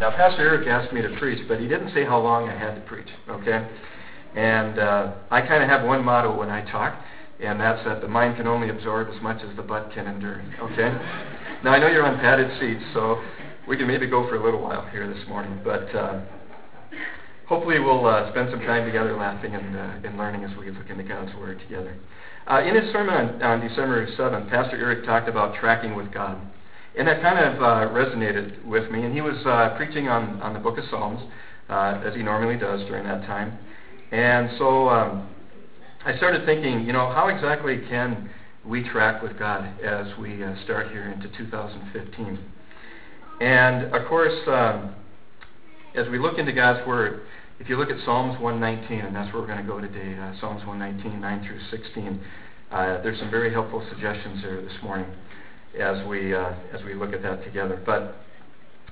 Now, Pastor Eric asked me to preach, but he didn't say how long I had to preach, okay? And uh, I kind of have one motto when I talk, and that's that the mind can only absorb as much as the butt can endure, okay? now, I know you're on padded seats, so we can maybe go for a little while here this morning, but uh, hopefully we'll uh, spend some time together laughing and, uh, and learning as we look into God's Word together. Uh, in his sermon on, on December 7th, Pastor Eric talked about tracking with God. And that kind of uh, resonated with me. And he was uh, preaching on, on the book of Psalms, uh, as he normally does during that time. And so um, I started thinking, you know, how exactly can we track with God as we uh, start here into 2015? And of course, um, as we look into God's Word, if you look at Psalms 119, and that's where we're going to go today, uh, Psalms 119, 9 through 16, uh, there's some very helpful suggestions there this morning as we uh, as we look at that together. But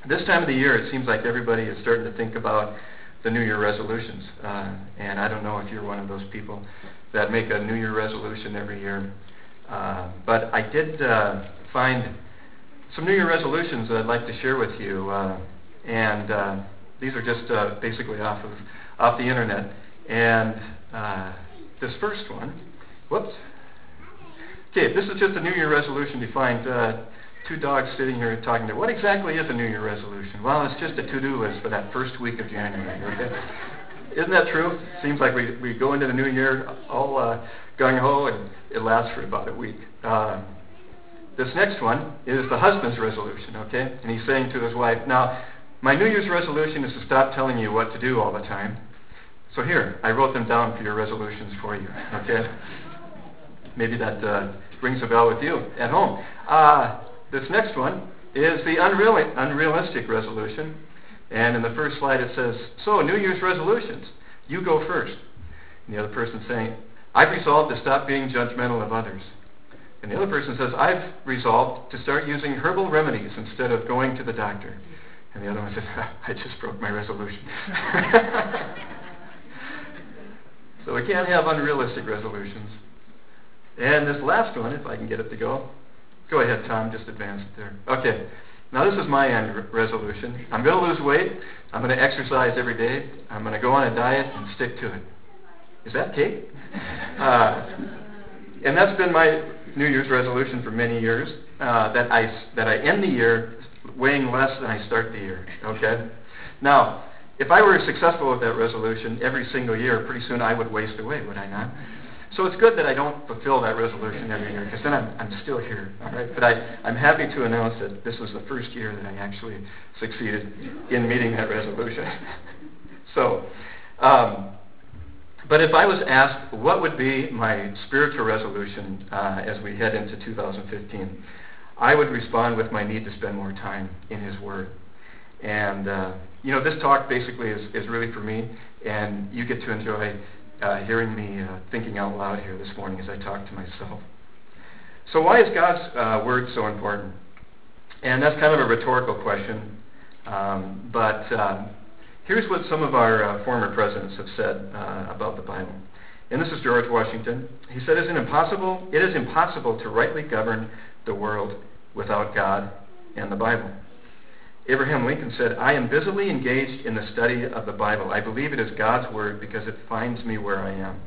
this time of the year, it seems like everybody is starting to think about the New Year resolutions, uh, and I don't know if you're one of those people that make a New Year resolution every year. Uh, but I did uh, find some New Year resolutions that I'd like to share with you, uh, and uh, these are just uh, basically off of off the internet. And uh, this first one, whoops. Okay, this is just a New Year resolution defined. Uh, two dogs sitting here talking to. What exactly is a New Year resolution? Well, it's just a to-do list for that first week of January. Okay? Isn't that true? Seems like we we go into the new year all uh, gung ho, and it lasts for about a week. Uh, this next one is the husband's resolution. Okay, and he's saying to his wife, now my New Year's resolution is to stop telling you what to do all the time. So here, I wrote them down for your resolutions for you. Okay? Maybe that uh, rings a bell with you at home. Uh, this next one is the unreal- unrealistic resolution. And in the first slide it says, So, New Year's resolutions. You go first. And the other person saying, I've resolved to stop being judgmental of others. And the other person says, I've resolved to start using herbal remedies instead of going to the doctor. And the other one says, I just broke my resolution. so we can't have unrealistic resolutions. And this last one, if I can get it to go. Go ahead, Tom, just advance it there. Okay. Now, this is my end re- resolution. I'm going to lose weight. I'm going to exercise every day. I'm going to go on a diet and stick to it. Is that cake? Uh, and that's been my New Year's resolution for many years. Uh, that I that I end the year weighing less than I start the year. Okay? Now, if I were successful with that resolution every single year, pretty soon I would waste away, would I not? So it's good that I don't fulfill that resolution every year, because then I'm, I'm still here. All right? But I, I'm happy to announce that this was the first year that I actually succeeded in meeting that resolution. so, um, but if I was asked what would be my spiritual resolution uh, as we head into 2015, I would respond with my need to spend more time in His Word. And, uh, you know, this talk basically is, is really for me, and you get to enjoy uh, hearing me uh, thinking out loud here this morning as I talk to myself. So, why is God's uh, Word so important? And that's kind of a rhetorical question, um, but um, here's what some of our uh, former presidents have said uh, about the Bible. And this is George Washington. He said, "It is impossible. It is impossible to rightly govern the world without God and the Bible. Abraham Lincoln said, I am busily engaged in the study of the Bible. I believe it is God's Word because it finds me where I am.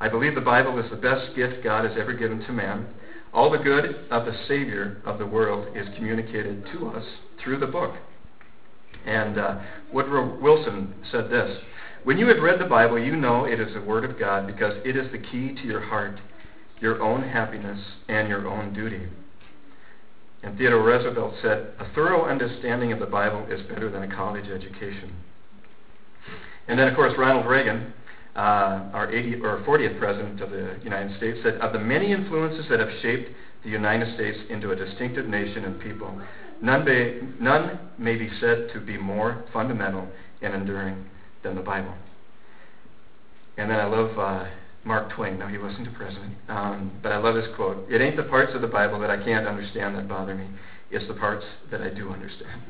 I believe the Bible is the best gift God has ever given to man. All the good of the Savior of the world is communicated to us through the book. And uh, Woodrow Wilson said this When you have read the Bible, you know it is the Word of God because it is the key to your heart your own happiness and your own duty. And Theodore Roosevelt said, A thorough understanding of the Bible is better than a college education. And then, of course, Ronald Reagan, uh, our 80th or 40th president of the United States, said, Of the many influences that have shaped the United States into a distinctive nation and people, none may, none may be said to be more fundamental and enduring than the Bible. And then I love uh, Mark Twain. No, he wasn't a president. Um, but I love his quote It ain't the parts of the Bible that I can't understand that bother me, it's the parts that I do understand.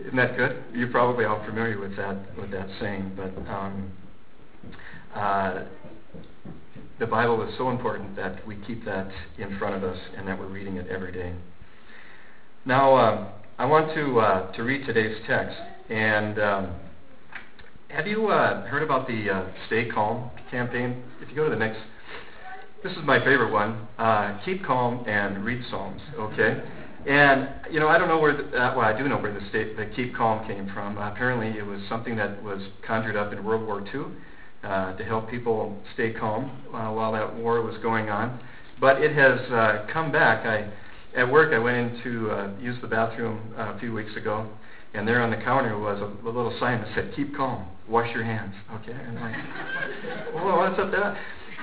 Isn't that good? You're probably all familiar with that with that saying, but um, uh, the Bible is so important that we keep that in front of us and that we're reading it every day. Now, uh, I want to uh, to read today's text. And um, have you uh, heard about the uh, Stay Calm campaign? If you go to the next, this is my favorite one. Uh, keep calm and read Psalms. Okay. And you know, I don't know where. The, uh, well, I do know where the state the keep calm came from. Uh, apparently, it was something that was conjured up in World War II uh, to help people stay calm uh, while that war was going on. But it has uh, come back. I at work, I went in to uh, use the bathroom uh, a few weeks ago, and there on the counter was a, a little sign that said, "Keep calm, wash your hands." Okay, and I'm like, well, what's up that?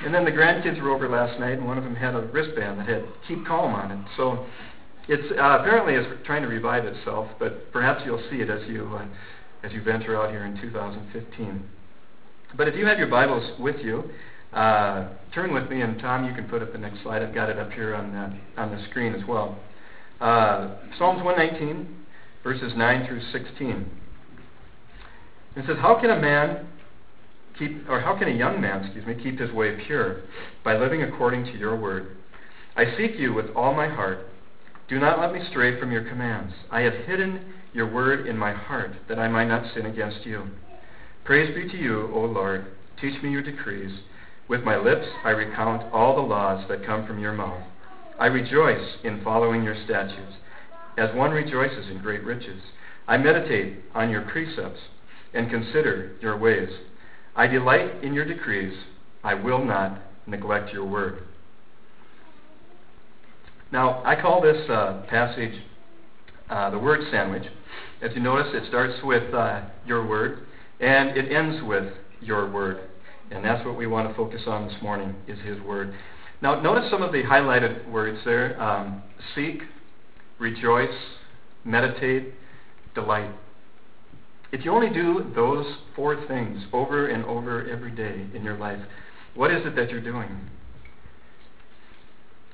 And then the grandkids were over last night, and one of them had a wristband that had "Keep calm" on it. So it's uh, apparently is trying to revive itself, but perhaps you'll see it as you uh, as you venture out here in 2015. But if you have your Bibles with you, uh, turn with me, and Tom, you can put up the next slide. I've got it up here on the, on the screen as well. Uh, Psalms 119, verses 9 through 16. It says, How can a man keep, or how can a young man, excuse me, keep his way pure? By living according to your word. I seek you with all my heart. Do not let me stray from your commands. I have hidden your word in my heart, that I might not sin against you. Praise be to you, O Lord. Teach me your decrees. With my lips I recount all the laws that come from your mouth. I rejoice in following your statutes, as one rejoices in great riches. I meditate on your precepts and consider your ways. I delight in your decrees. I will not neglect your word. Now, I call this uh, passage uh, the word sandwich. As you notice, it starts with uh, your word and it ends with your word. And that's what we want to focus on this morning, is His Word. Now, notice some of the highlighted words there um, seek, rejoice, meditate, delight. If you only do those four things over and over every day in your life, what is it that you're doing?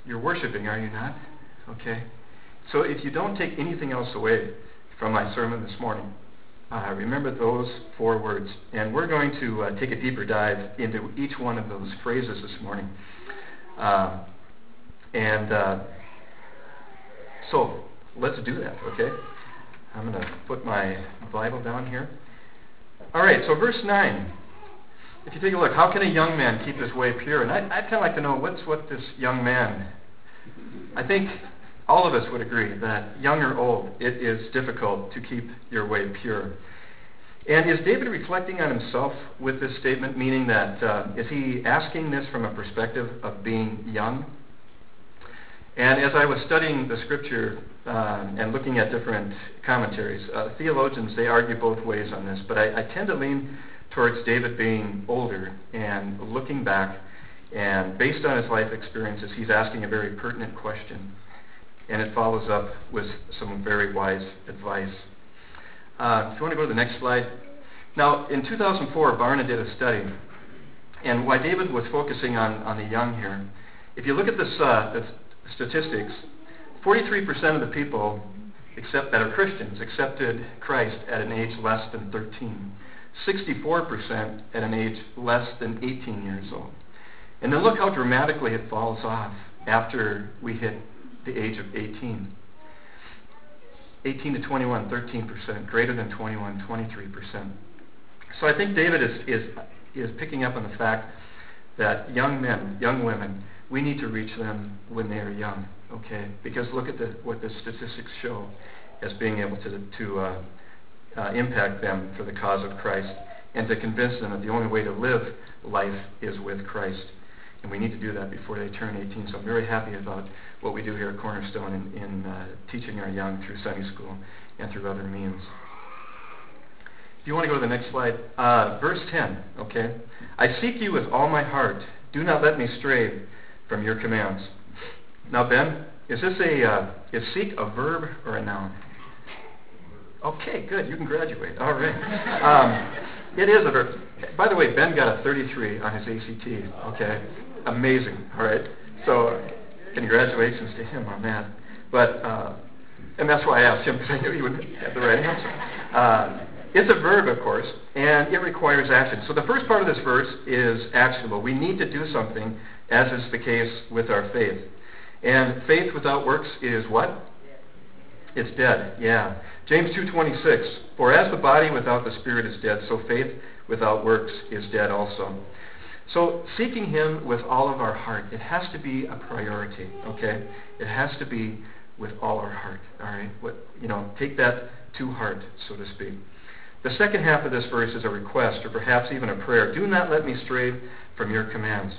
You're worshiping, are you not? Okay. So if you don't take anything else away from my sermon this morning, uh, remember those four words. And we're going to uh, take a deeper dive into each one of those phrases this morning. Uh, and uh, so let's do that, okay? I'm going to put my Bible down here. All right, so verse 9. If you take a look, how can a young man keep his way pure? And I, I'd kind of like to know what's what this young man. I think all of us would agree that young or old, it is difficult to keep your way pure. And is David reflecting on himself with this statement, meaning that uh, is he asking this from a perspective of being young? And as I was studying the scripture uh, and looking at different commentaries, uh, theologians they argue both ways on this, but I, I tend to lean towards David being older and looking back, and based on his life experiences, he's asking a very pertinent question and it follows up with some very wise advice. Uh, if you want to go to the next slide. Now, in 2004, Barna did a study, and why David was focusing on, on the young here, if you look at this, uh, the statistics, 43% of the people except, that are Christians accepted Christ at an age less than 13. 64% at an age less than 18 years old. And then look how dramatically it falls off after we hit the age of 18. 18 to 21, 13%. Greater than 21, 23%. So I think David is, is, is picking up on the fact that young men, young women, we need to reach them when they are young, okay? Because look at the, what the statistics show as being able to, to uh, uh, impact them for the cause of Christ and to convince them that the only way to live life is with Christ. And we need to do that before they turn 18. So I'm very happy about what we do here at Cornerstone in, in uh, teaching our young through Sunday school and through other means. If you want to go to the next slide, uh, verse 10, okay? I seek you with all my heart. Do not let me stray from your commands. Now, Ben, is this a, uh, is seek a verb or a noun? Okay, good. You can graduate. All right. Um, it is a verb. By the way, Ben got a 33 on his ACT. Okay amazing. All right, so congratulations to him on that. But uh, and that's why I asked him because I knew he would have the right answer. Uh, it's a verb, of course, and it requires action. So the first part of this verse is actionable. We need to do something, as is the case with our faith. And faith without works is what? It's dead, yeah. James 2.26, For as the body without the spirit is dead, so faith without works is dead also. So seeking Him with all of our heart, it has to be a priority, okay? It has to be with all our heart, all right? What, you know, take that to heart, so to speak. The second half of this verse is a request, or perhaps even a prayer. Do not let me stray from your commands.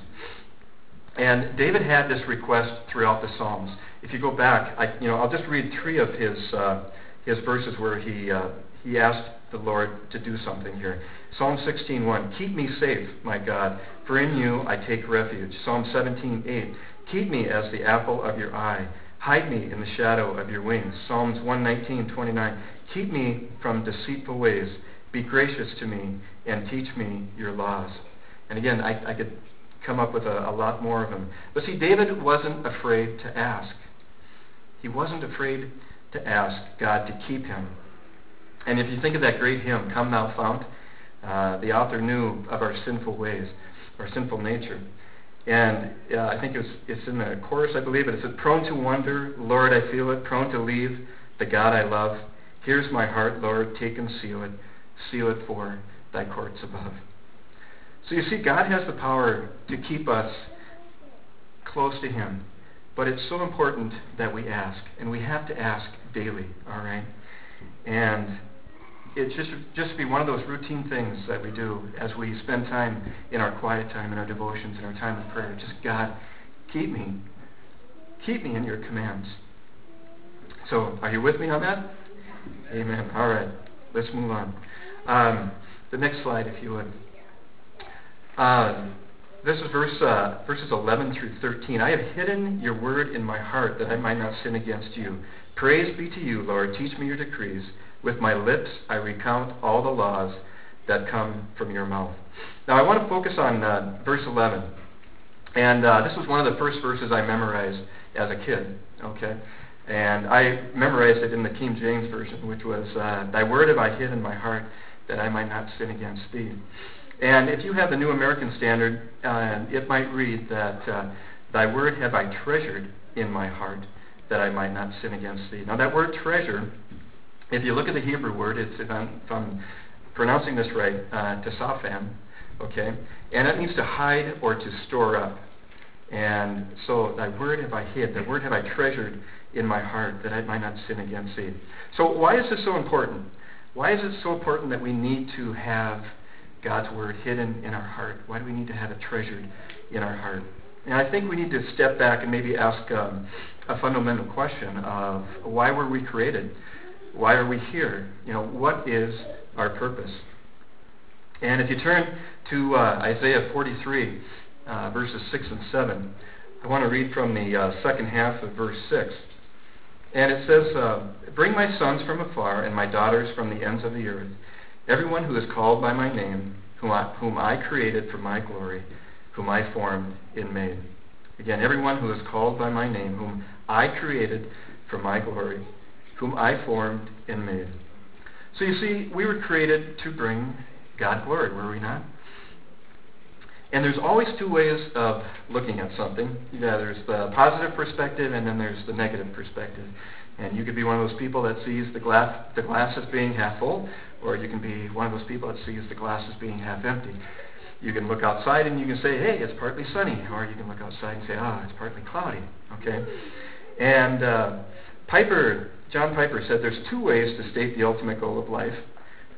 And David had this request throughout the Psalms. If you go back, I, you know, I'll just read three of his uh, his verses where he uh, he asked the Lord to do something here. Psalm 16:1, Keep me safe, my God, for in you I take refuge. Psalm 17:8, Keep me as the apple of your eye. Hide me in the shadow of your wings. Psalms 119:29, Keep me from deceitful ways. Be gracious to me and teach me your laws. And again, I, I could come up with a, a lot more of them. But see, David wasn't afraid to ask. He wasn't afraid to ask God to keep him. And if you think of that great hymn, Come Thou Fount, uh, the author knew of our sinful ways, our sinful nature. And uh, I think it was, it's in the chorus, I believe, but it says, Prone to wonder, Lord, I feel it, prone to leave the God I love. Here's my heart, Lord, take and seal it, seal it for thy courts above. So you see, God has the power to keep us close to Him. But it's so important that we ask, and we have to ask daily, all right? And it just just be one of those routine things that we do as we spend time in our quiet time, in our devotions, in our time of prayer. Just God, keep me, keep me in your commands. So, are you with me on that? Amen. All right, let's move on. Um, the next slide, if you would. Uh, this is verse, uh, verses 11 through 13. I have hidden your word in my heart that I might not sin against you. Praise be to you, Lord. Teach me your decrees. With my lips I recount all the laws that come from your mouth. Now I want to focus on uh, verse 11. And uh, this was one of the first verses I memorized as a kid. Okay? And I memorized it in the King James Version, which was, uh, Thy word have I hid in my heart that I might not sin against thee. And if you have the New American Standard, uh, it might read that, uh, Thy word have I treasured in my heart that I might not sin against thee. Now, that word treasure, if you look at the Hebrew word, it's, if I'm, if I'm pronouncing this right, uh, tesaphan, okay? And it means to hide or to store up. And so, thy word have I hid, thy word have I treasured in my heart that I might not sin against thee. So, why is this so important? Why is it so important that we need to have God's Word hidden in our heart? Why do we need to have it treasured in our heart? And I think we need to step back and maybe ask um, a fundamental question of why were we created? Why are we here? You know, what is our purpose? And if you turn to uh, Isaiah 43, uh, verses 6 and 7, I want to read from the uh, second half of verse 6. And it says, uh, Bring my sons from afar and my daughters from the ends of the earth Everyone who is called by my name, whom I, whom I created for my glory, whom I formed and made. Again, everyone who is called by my name, whom I created for my glory, whom I formed and made. So you see, we were created to bring God glory, were we not? And there's always two ways of looking at something. Yeah, there's the positive perspective, and then there's the negative perspective. And you could be one of those people that sees the glass, the glass as being half full, or you can be one of those people that sees the glass as being half empty. You can look outside and you can say, hey, it's partly sunny. Or you can look outside and say, ah, oh, it's partly cloudy. Okay? And uh, Piper, John Piper said there's two ways to state the ultimate goal of life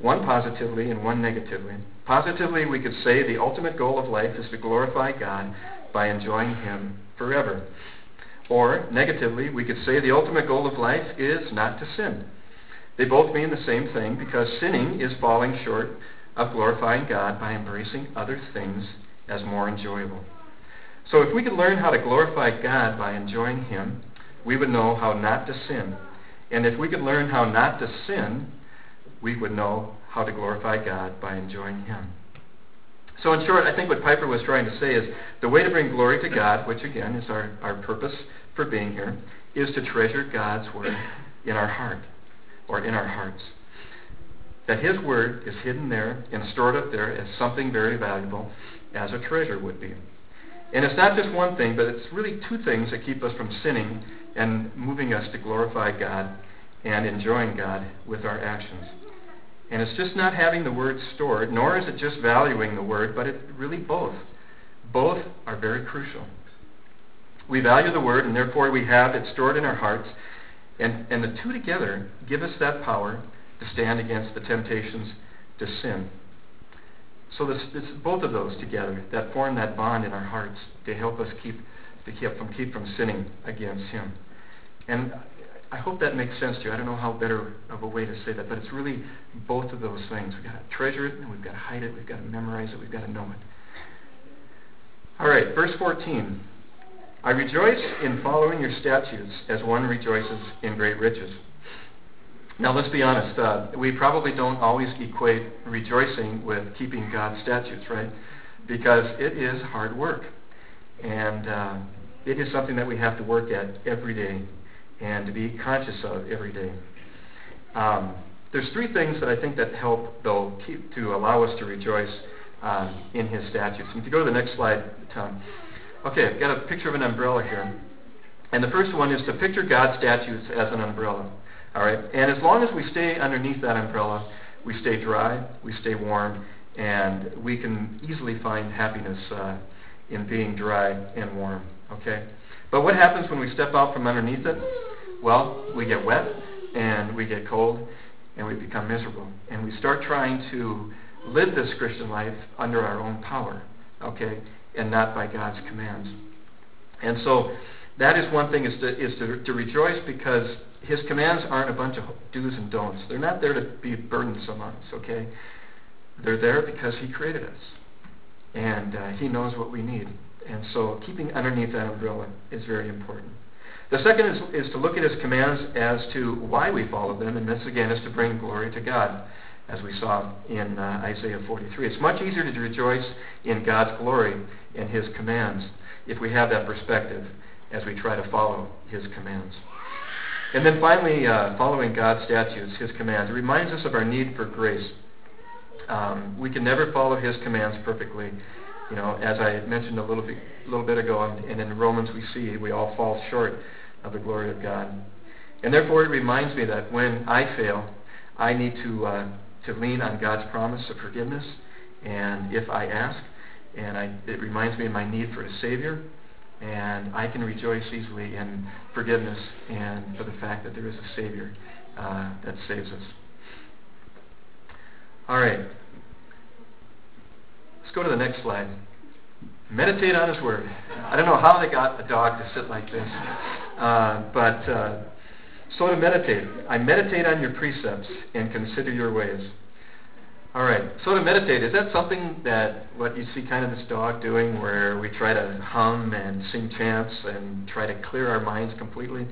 one positively and one negatively. Positively, we could say the ultimate goal of life is to glorify God by enjoying Him forever. Or, negatively, we could say the ultimate goal of life is not to sin. They both mean the same thing because sinning is falling short of glorifying God by embracing other things as more enjoyable. So if we could learn how to glorify God by enjoying Him, we would know how not to sin. And if we could learn how not to sin, we would know how to glorify God by enjoying Him. So, in short, I think what Piper was trying to say is the way to bring glory to God, which again is our, our purpose for being here, is to treasure God's Word in our heart or in our hearts. That His Word is hidden there and stored up there as something very valuable, as a treasure would be. And it's not just one thing, but it's really two things that keep us from sinning and moving us to glorify God and enjoying God with our actions. And it's just not having the word stored, nor is it just valuing the word, but it really both. Both are very crucial. We value the word, and therefore we have it stored in our hearts. And, and the two together give us that power to stand against the temptations to sin. So this, this, both of those together that form that bond in our hearts to help us keep to keep from keep from sinning against Him. And I hope that makes sense to you. I don't know how better of a way to say that, but it's really both of those things. We've got to treasure it, and we've got to hide it, we've got to memorize it, we've got to know it. All right, verse 14. I rejoice in following your statutes as one rejoices in great riches. Now, let's be honest. Uh, we probably don't always equate rejoicing with keeping God's statutes, right? Because it is hard work. And uh, it is something that we have to work at every day and to be conscious of every day. Um, there's three things that I think that help, though, keep, to allow us to rejoice uh, in His statutes. And if you go to the next slide, Tom. Okay, I've got a picture of an umbrella here. And the first one is to picture God's statutes as an umbrella. All right? And as long as we stay underneath that umbrella, we stay dry, we stay warm, and we can easily find happiness uh, in being dry and warm. Okay? But what happens when we step out from underneath it? Well, we get wet and we get cold and we become miserable. And we start trying to live this Christian life under our own power, okay, and not by God's commands. And so that is one thing is to, is to, to rejoice because his commands aren't a bunch of do's and don'ts. They're not there to be burdensome on us, okay? They're there because he created us. And uh, he knows what we need. And so keeping underneath that umbrella is very important. The second is, is to look at his commands as to why we follow them, and this again is to bring glory to God, as we saw in uh, Isaiah 43. It's much easier to rejoice in God's glory and his commands if we have that perspective as we try to follow his commands. And then finally, uh, following God's statutes, his commands, it reminds us of our need for grace. Um, we can never follow his commands perfectly. You know, as I mentioned a little bit, little bit ago, and, and in Romans we see we all fall short of the glory of God. And therefore, it reminds me that when I fail, I need to uh, to lean on God's promise of forgiveness. And if I ask, and I, it reminds me of my need for a Savior, and I can rejoice easily in forgiveness and for the fact that there is a Savior uh, that saves us. All right. Let's go to the next slide. Meditate on His Word. I don't know how they got a dog to sit like this, uh, but uh, so to meditate. I meditate on your precepts and consider your ways. All right. So to meditate, is that something that what you see kind of this dog doing where we try to hum and sing chants and try to clear our minds completely?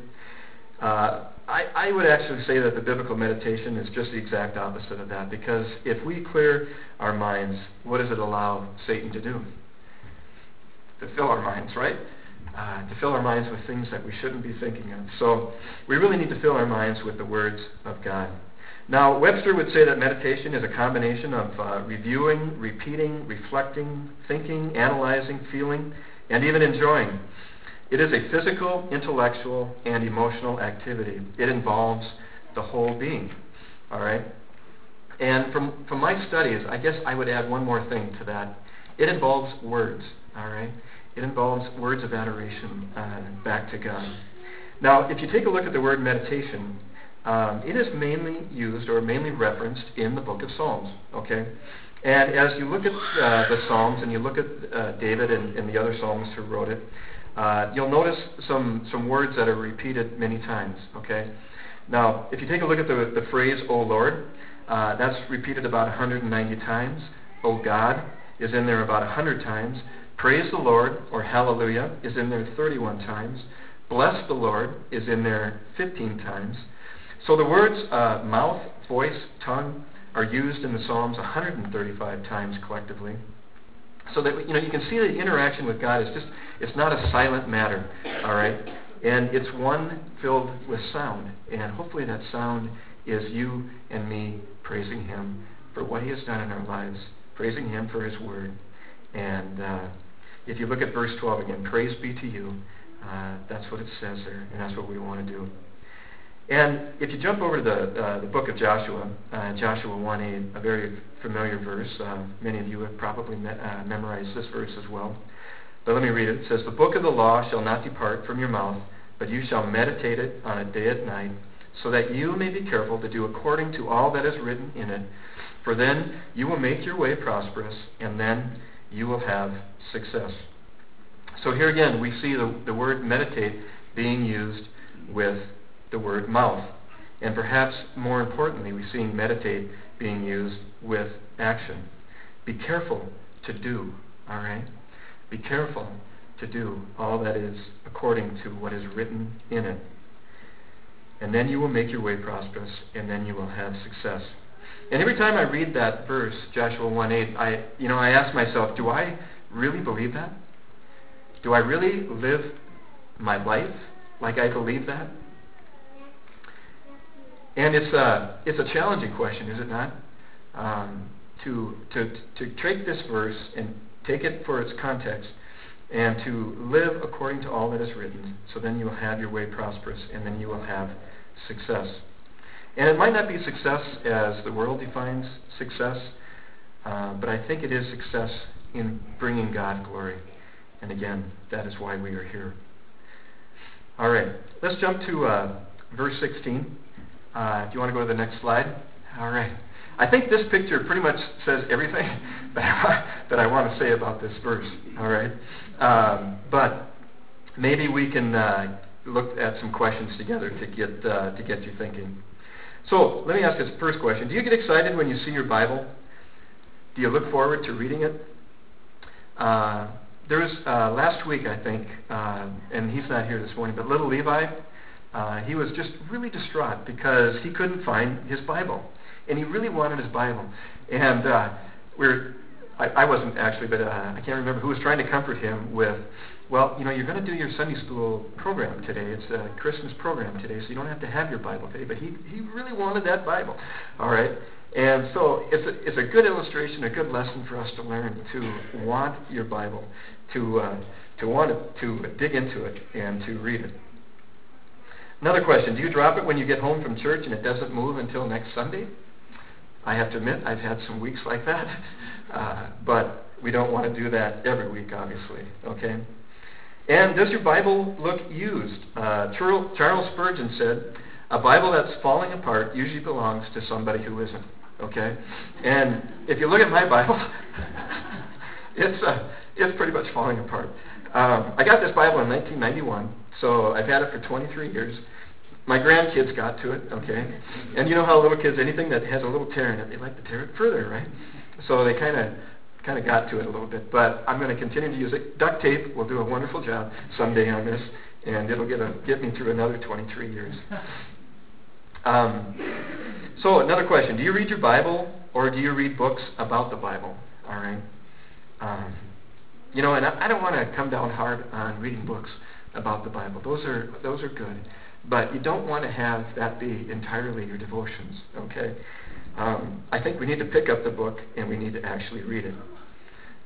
Uh, I, I would actually say that the biblical meditation is just the exact opposite of that because if we clear our minds, what does it allow Satan to do? To fill our minds, right? Uh, to fill our minds with things that we shouldn't be thinking of. So we really need to fill our minds with the words of God. Now, Webster would say that meditation is a combination of uh, reviewing, repeating, reflecting, thinking, analyzing, feeling, and even enjoying. It is a physical, intellectual, and emotional activity. It involves the whole being. All right? And from, from my studies, I guess I would add one more thing to that. It involves words. All right? It involves words of adoration uh, back to God. Now, if you take a look at the word meditation, um, it is mainly used or mainly referenced in the book of Psalms. Okay? And as you look at uh, the Psalms and you look at uh, David and, and, the other psalmists who wrote it, uh, you'll notice some, some words that are repeated many times. Okay? Now, if you take a look at the, the phrase, O Lord, uh, that's repeated about 190 times. O God is in there about 100 times. Praise the Lord, or Hallelujah, is in there 31 times. Bless the Lord is in there 15 times. So the words uh, mouth, voice, tongue are used in the Psalms 135 times collectively. So that you know you can see the interaction with God is just it's not a silent matter, all right? And it's one filled with sound. And hopefully that sound is you and me praising him for what he has done in our lives, praising him for his word. And uh, if you look at verse 12 again, praise be to you. Uh, that's what it says there, and that's what we want to do. And if you jump over to the, uh, the book of Joshua, uh, Joshua 1 8, a very familiar verse. Uh, many of you have probably uh, memorized this verse as well. But let me read it. It says, The book of the law shall not depart from your mouth, but you shall meditate it on a day and night, so that you may be careful to do according to all that is written in it. For then you will make your way prosperous, and then you will have success. So here again, we see the, the word meditate being used with the word mouth. And perhaps more importantly, we see meditate being used with action. Be careful to do, all right? Be careful to do all that is according to what is written in it. And then you will make your way prosperous, and then you will have success. And every time I read that verse, Joshua 1 8, I, you know, I ask myself, do I really believe that? Do I really live my life like I believe that? And it's a, it's a challenging question, is it not? Um, to, to, to take this verse and take it for its context and to live according to all that is written, so then you will have your way prosperous and then you will have success. And it might not be success as the world defines success, uh, but I think it is success in bringing God glory. And again, that is why we are here. All right, let's jump to uh, verse 16. Uh, do you want to go to the next slide? All right. I think this picture pretty much says everything that I, that I want to say about this verse. All right. Um, but maybe we can uh, look at some questions together to get uh, to get you thinking. So let me ask this first question: Do you get excited when you see your Bible? Do you look forward to reading it? Uh, there was uh, last week, I think, uh, and he's not here this morning, but little Levi, uh, he was just really distraught because he couldn't find his Bible, and he really wanted his Bible. And uh, we're, I, wasn't actually, but uh, I can't remember who was trying to comfort him with, well, you know, you're going to do your Sunday school program today. It's a Christmas program today, so you don't have to have your Bible today. But he he really wanted that Bible, all right. And so it's a, it's a good illustration, a good lesson for us to learn to want your Bible, to uh, to want to, to dig into it and to read it. Another question: Do you drop it when you get home from church and it doesn't move until next Sunday? I have to admit, I've had some weeks like that, uh, but we don't want to do that every week, obviously. Okay. And does your Bible look used? Uh, Charles Spurgeon said, "A Bible that's falling apart usually belongs to somebody who isn't." Okay. And if you look at my Bible, it's uh, it's pretty much falling apart. Um, I got this Bible in 1991, so I've had it for 23 years. My grandkids got to it, okay? And you know how little kids, anything that has a little tear in it, they like to tear it further, right? So they kind of kind of got to it a little bit. But I'm going to continue to use it. Duct tape will do a wonderful job someday on this, and it'll get a, get me through another 23 years. Um, so another question: Do you read your Bible, or do you read books about the Bible? All right. Um, you know, and I, I don't want to come down hard on reading books about the Bible. Those are those are good, but you don't want to have that be entirely your devotions. Okay. Um, I think we need to pick up the book and we need to actually read it.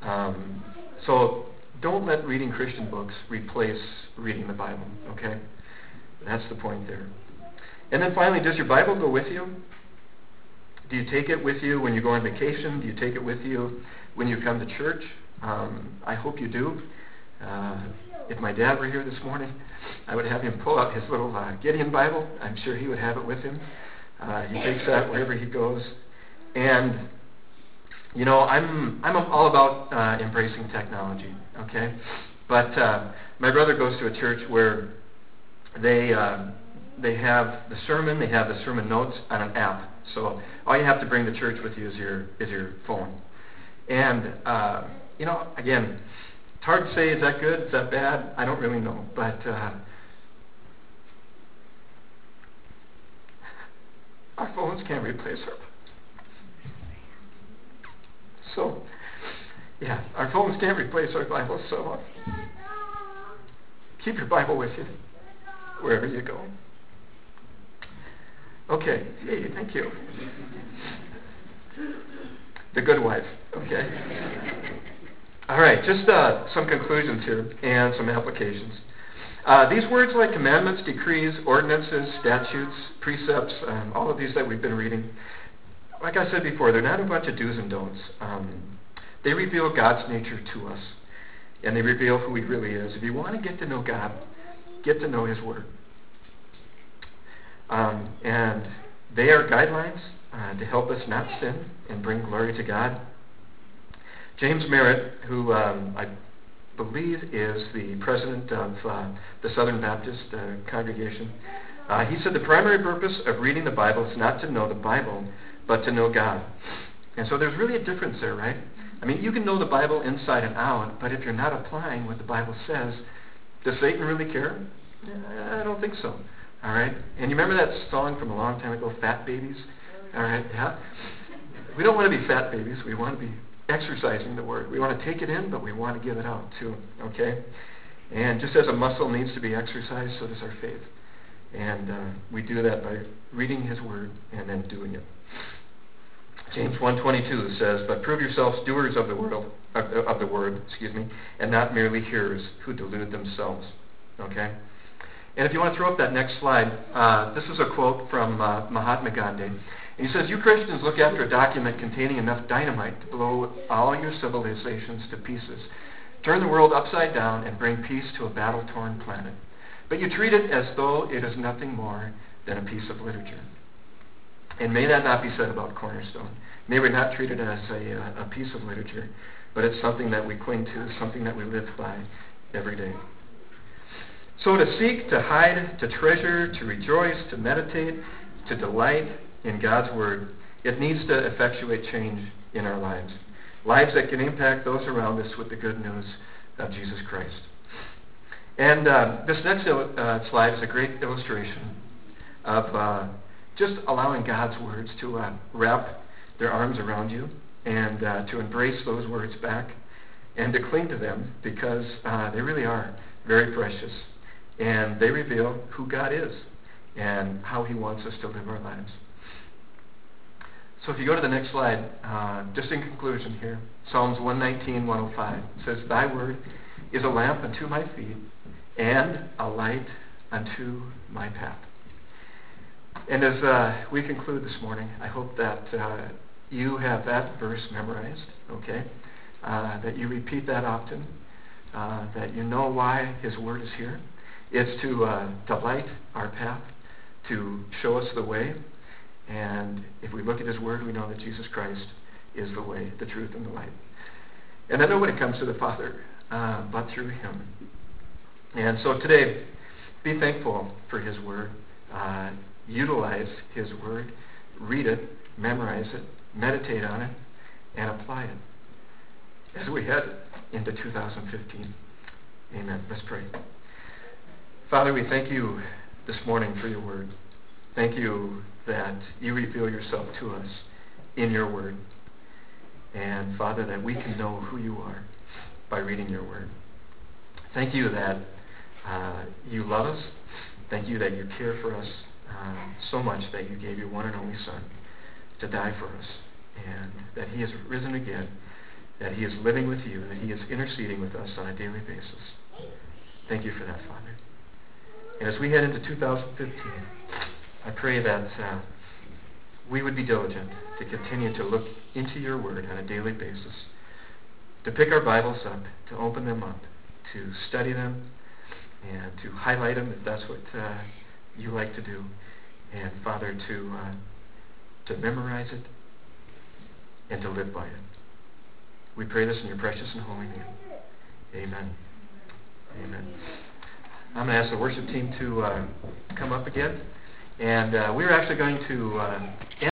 Um, so don't let reading Christian books replace reading the Bible. Okay. That's the point there. And then finally, does your Bible go with you? Do you take it with you when you go on vacation? Do you take it with you when you come to church? Um, I hope you do. Uh, if my dad were here this morning, I would have him pull out his little uh, Gideon Bible. I'm sure he would have it with him. Uh, he takes that wherever he goes. And you know, I'm I'm all about uh, embracing technology. Okay, but uh, my brother goes to a church where they uh, they have the sermon, they have the sermon notes on an app. So all you have to bring to church with you is your is your phone. And uh, you know, again, it's hard to say is that good, is that bad? I don't really know, but uh, our phones can't replace our. So, yeah, our phones can't replace our Bible. So, uh, keep your Bible with you wherever you go. Okay, hey, thank you. The good wife. Okay. All right, just uh, some conclusions here and some applications. Uh, these words like commandments, decrees, ordinances, statutes, precepts, um, all of these that we've been reading, like I said before, they're not a bunch of do's and don'ts. Um, they reveal God's nature to us, and they reveal who He really is. If you want to get to know God, get to know His Word. Um, and they are guidelines uh, to help us not sin and bring glory to God. James Merritt, who um, I believe is the president of uh, the Southern Baptist uh, congregation, uh, he said the primary purpose of reading the Bible is not to know the Bible, but to know God. And so there's really a difference there, right? I mean, you can know the Bible inside and out, but if you're not applying what the Bible says, does Satan really care? I don't think so. All right? And you remember that song from a long time ago, Fat Babies? All right? Yeah? We don't want to be fat babies. We want to be exercising the word. We want to take it in, but we want to give it out too. Okay? And just as a muscle needs to be exercised, so does our faith. And uh, we do that by reading His Word and then doing it. James 1:22 says, "But prove yourselves doers of the world of, of the word, excuse me, and not merely hearers who delude themselves." Okay. And if you want to throw up that next slide, uh, this is a quote from uh, Mahatma Gandhi. He says, You Christians look after a document containing enough dynamite to blow all your civilizations to pieces, turn the world upside down, and bring peace to a battle torn planet. But you treat it as though it is nothing more than a piece of literature. And may that not be said about Cornerstone. May we not treat it as a, uh, a piece of literature, but it's something that we cling to, something that we live by every day. So to seek, to hide, to treasure, to rejoice, to meditate, to delight in God's Word, it needs to effectuate change in our lives. Lives that can impact those around us with the good news of Jesus Christ. And uh, this next uh, slide is a great illustration of uh, just allowing God's words to uh, wrap their arms around you and uh, to embrace those words back and to cling to them because uh, they really are very precious and they reveal who God is and how He wants us to live our lives. So if you go to the next slide, uh, just in conclusion here, Psalms 119, 105 says, Thy word is a lamp unto my feet and a light unto my path. And as uh, we conclude this morning, I hope that uh, you have that verse memorized, okay? Uh, that you repeat that often, uh, that you know why His Word is here, it's to, uh, to light our path, to show us the way. And if we look at His Word, we know that Jesus Christ is the way, the truth, and the light. And know when it comes to the Father, uh, but through Him. And so today, be thankful for His Word. Uh, utilize His Word. Read it, memorize it, meditate on it, and apply it as we head into 2015. Amen. Let's pray. Father, we thank you this morning for your word. Thank you that you reveal yourself to us in your word. And Father, that we can know who you are by reading your word. Thank you that uh, you love us. Thank you that you care for us uh, so much that you gave your one and only Son to die for us. And that he has risen again, that he is living with you, that he is interceding with us on a daily basis. Thank you for that, Father. And as we head into 2015, I pray that uh, we would be diligent to continue to look into your word on a daily basis, to pick our Bibles up, to open them up, to study them, and to highlight them if that's what uh, you like to do. And Father, to uh, to memorize it and to live by it. We pray this in your precious and holy name. Amen. Amen. I'm going to ask the worship team to uh, come up again. And uh, we're actually going to uh,